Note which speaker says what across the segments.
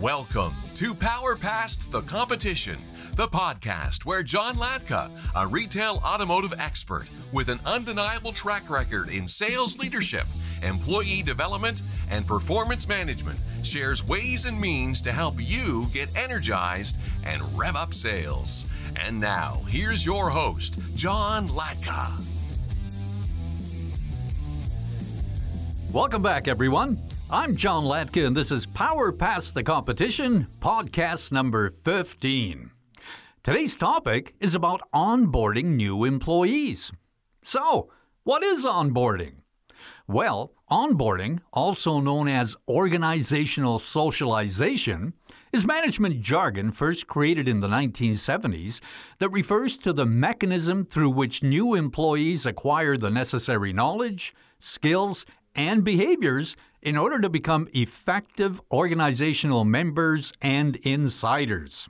Speaker 1: Welcome to Power Past the Competition, the podcast where John Latka, a retail automotive expert with an undeniable track record in sales leadership, employee development, and performance management, shares ways and means to help you get energized and rev up sales. And now, here's your host, John Latka.
Speaker 2: Welcome back, everyone. I'm John Latka, and this is Power Past the Competition, podcast number 15. Today's topic is about onboarding new employees. So, what is onboarding? Well, onboarding, also known as organizational socialization, is management jargon first created in the 1970s that refers to the mechanism through which new employees acquire the necessary knowledge, skills, and behaviors in order to become effective organizational members and insiders.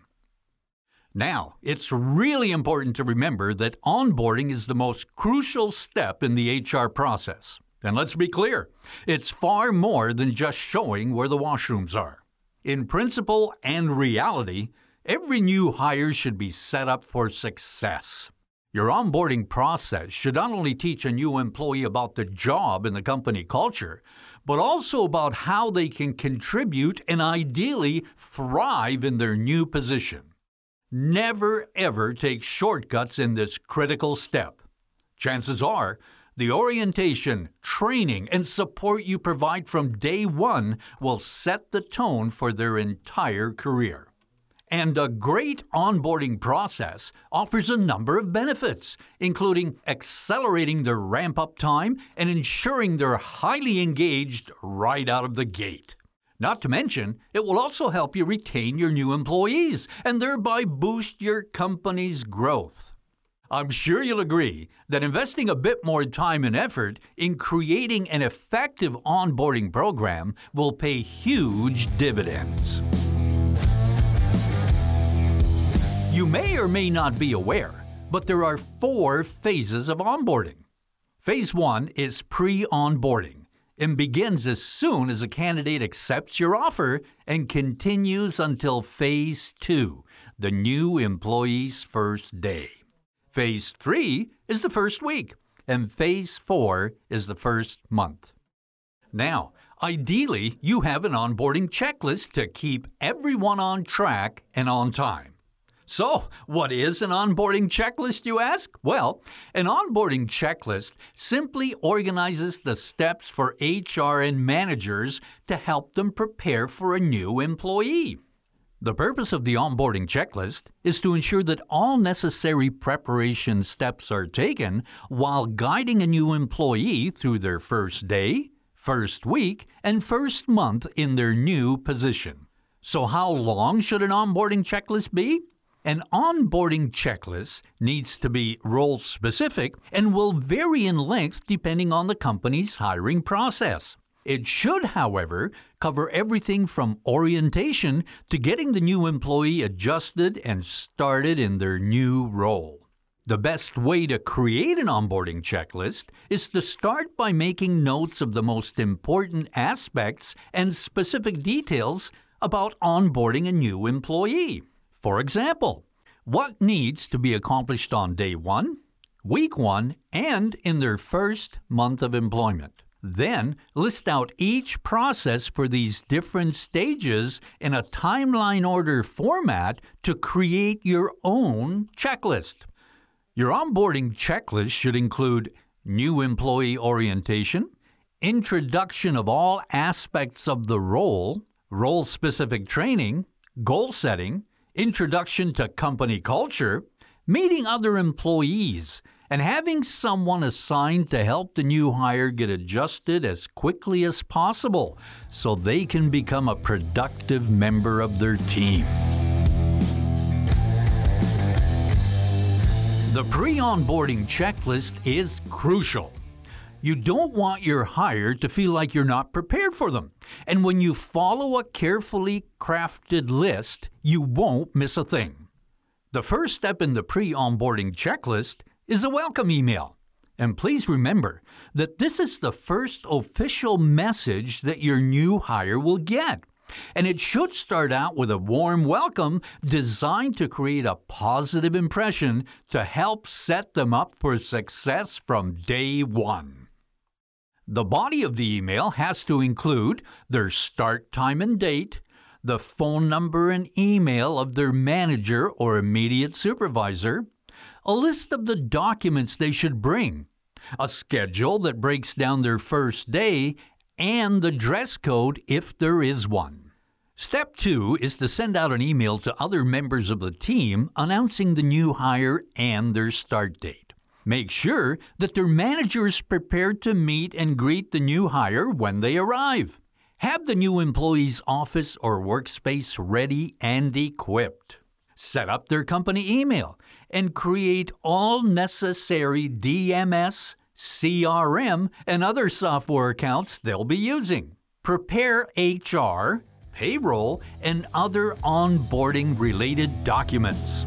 Speaker 2: Now, it's really important to remember that onboarding is the most crucial step in the HR process. And let's be clear, it's far more than just showing where the washrooms are. In principle and reality, every new hire should be set up for success. Your onboarding process should not only teach a new employee about the job and the company culture, but also about how they can contribute and ideally thrive in their new position. Never ever take shortcuts in this critical step. Chances are, the orientation, training, and support you provide from day one will set the tone for their entire career. And a great onboarding process offers a number of benefits, including accelerating their ramp up time and ensuring they're highly engaged right out of the gate. Not to mention, it will also help you retain your new employees and thereby boost your company's growth. I'm sure you'll agree that investing a bit more time and effort in creating an effective onboarding program will pay huge dividends. You may or may not be aware, but there are four phases of onboarding. Phase one is pre onboarding and begins as soon as a candidate accepts your offer and continues until phase two, the new employee's first day. Phase three is the first week, and phase four is the first month. Now, ideally, you have an onboarding checklist to keep everyone on track and on time. So, what is an onboarding checklist, you ask? Well, an onboarding checklist simply organizes the steps for HR and managers to help them prepare for a new employee. The purpose of the onboarding checklist is to ensure that all necessary preparation steps are taken while guiding a new employee through their first day, first week, and first month in their new position. So, how long should an onboarding checklist be? An onboarding checklist needs to be role specific and will vary in length depending on the company's hiring process. It should, however, cover everything from orientation to getting the new employee adjusted and started in their new role. The best way to create an onboarding checklist is to start by making notes of the most important aspects and specific details about onboarding a new employee. For example, what needs to be accomplished on day one, week one, and in their first month of employment? Then list out each process for these different stages in a timeline order format to create your own checklist. Your onboarding checklist should include new employee orientation, introduction of all aspects of the role, role specific training, goal setting, introduction to company culture, meeting other employees, and having someone assigned to help the new hire get adjusted as quickly as possible so they can become a productive member of their team. The pre onboarding checklist is crucial. You don't want your hire to feel like you're not prepared for them. And when you follow a carefully crafted list, you won't miss a thing. The first step in the pre onboarding checklist is a welcome email. And please remember that this is the first official message that your new hire will get. And it should start out with a warm welcome designed to create a positive impression to help set them up for success from day one. The body of the email has to include their start time and date, the phone number and email of their manager or immediate supervisor, a list of the documents they should bring, a schedule that breaks down their first day, and the dress code if there is one. Step two is to send out an email to other members of the team announcing the new hire and their start date. Make sure that their manager is prepared to meet and greet the new hire when they arrive. Have the new employee's office or workspace ready and equipped. Set up their company email and create all necessary DMS, CRM, and other software accounts they'll be using. Prepare HR, payroll, and other onboarding related documents.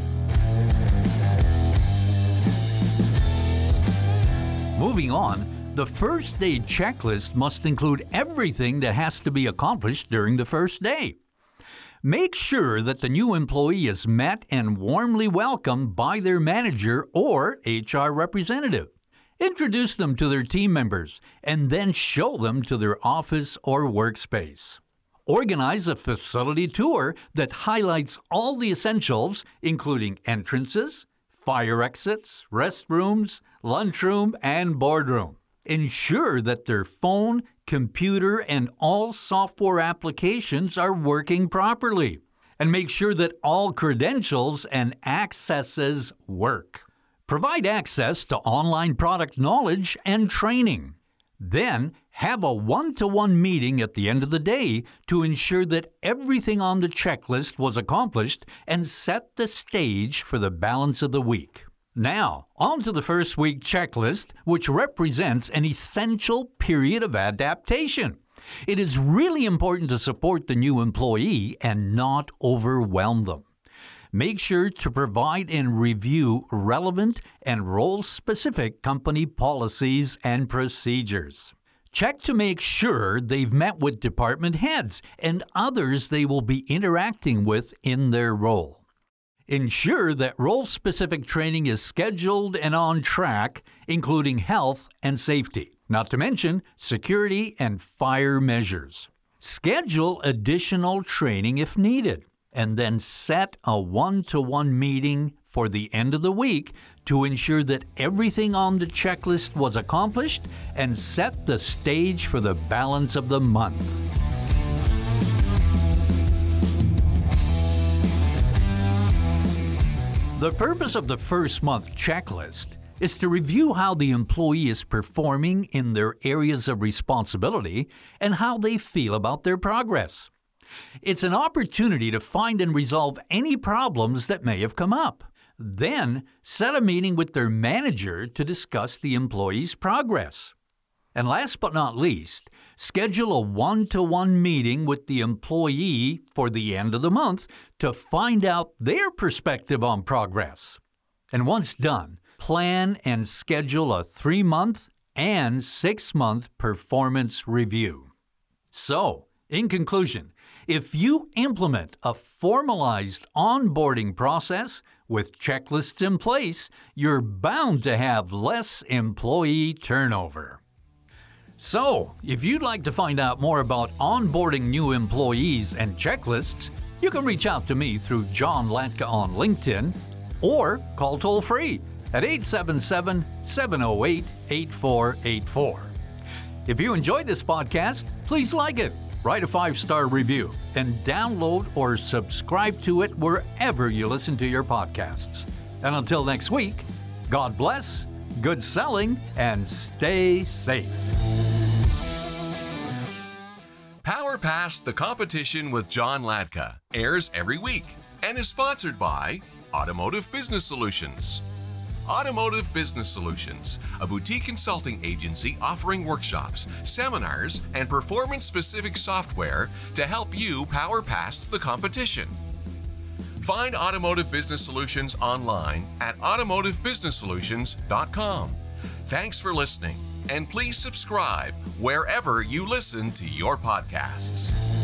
Speaker 2: Moving on, the first day checklist must include everything that has to be accomplished during the first day. Make sure that the new employee is met and warmly welcomed by their manager or HR representative. Introduce them to their team members and then show them to their office or workspace. Organize a facility tour that highlights all the essentials, including entrances, fire exits, restrooms, lunchroom, and boardroom. Ensure that their phone, computer, and all software applications are working properly. And make sure that all credentials and accesses work. Provide access to online product knowledge and training. Then have a one to one meeting at the end of the day to ensure that everything on the checklist was accomplished and set the stage for the balance of the week. Now, on to the first week checklist, which represents an essential period of adaptation. It is really important to support the new employee and not overwhelm them. Make sure to provide and review relevant and role specific company policies and procedures. Check to make sure they've met with department heads and others they will be interacting with in their role. Ensure that role specific training is scheduled and on track, including health and safety, not to mention security and fire measures. Schedule additional training if needed, and then set a one to one meeting for the end of the week to ensure that everything on the checklist was accomplished and set the stage for the balance of the month. The purpose of the first month checklist is to review how the employee is performing in their areas of responsibility and how they feel about their progress. It's an opportunity to find and resolve any problems that may have come up. Then, set a meeting with their manager to discuss the employee's progress. And last but not least, schedule a one to one meeting with the employee for the end of the month to find out their perspective on progress. And once done, plan and schedule a three month and six month performance review. So, in conclusion, if you implement a formalized onboarding process with checklists in place, you're bound to have less employee turnover. So, if you'd like to find out more about onboarding new employees and checklists, you can reach out to me through John Latka on LinkedIn or call toll free at 877 708 8484. If you enjoyed this podcast, please like it, write a five star review, and download or subscribe to it wherever you listen to your podcasts. And until next week, God bless, good selling, and stay safe.
Speaker 1: Power Past the Competition with John Latka airs every week and is sponsored by Automotive Business Solutions. Automotive Business Solutions, a boutique consulting agency offering workshops, seminars, and performance specific software to help you power past the competition. Find Automotive Business Solutions online at automotivebusinesssolutions.com. Thanks for listening and please subscribe wherever you listen to your podcasts.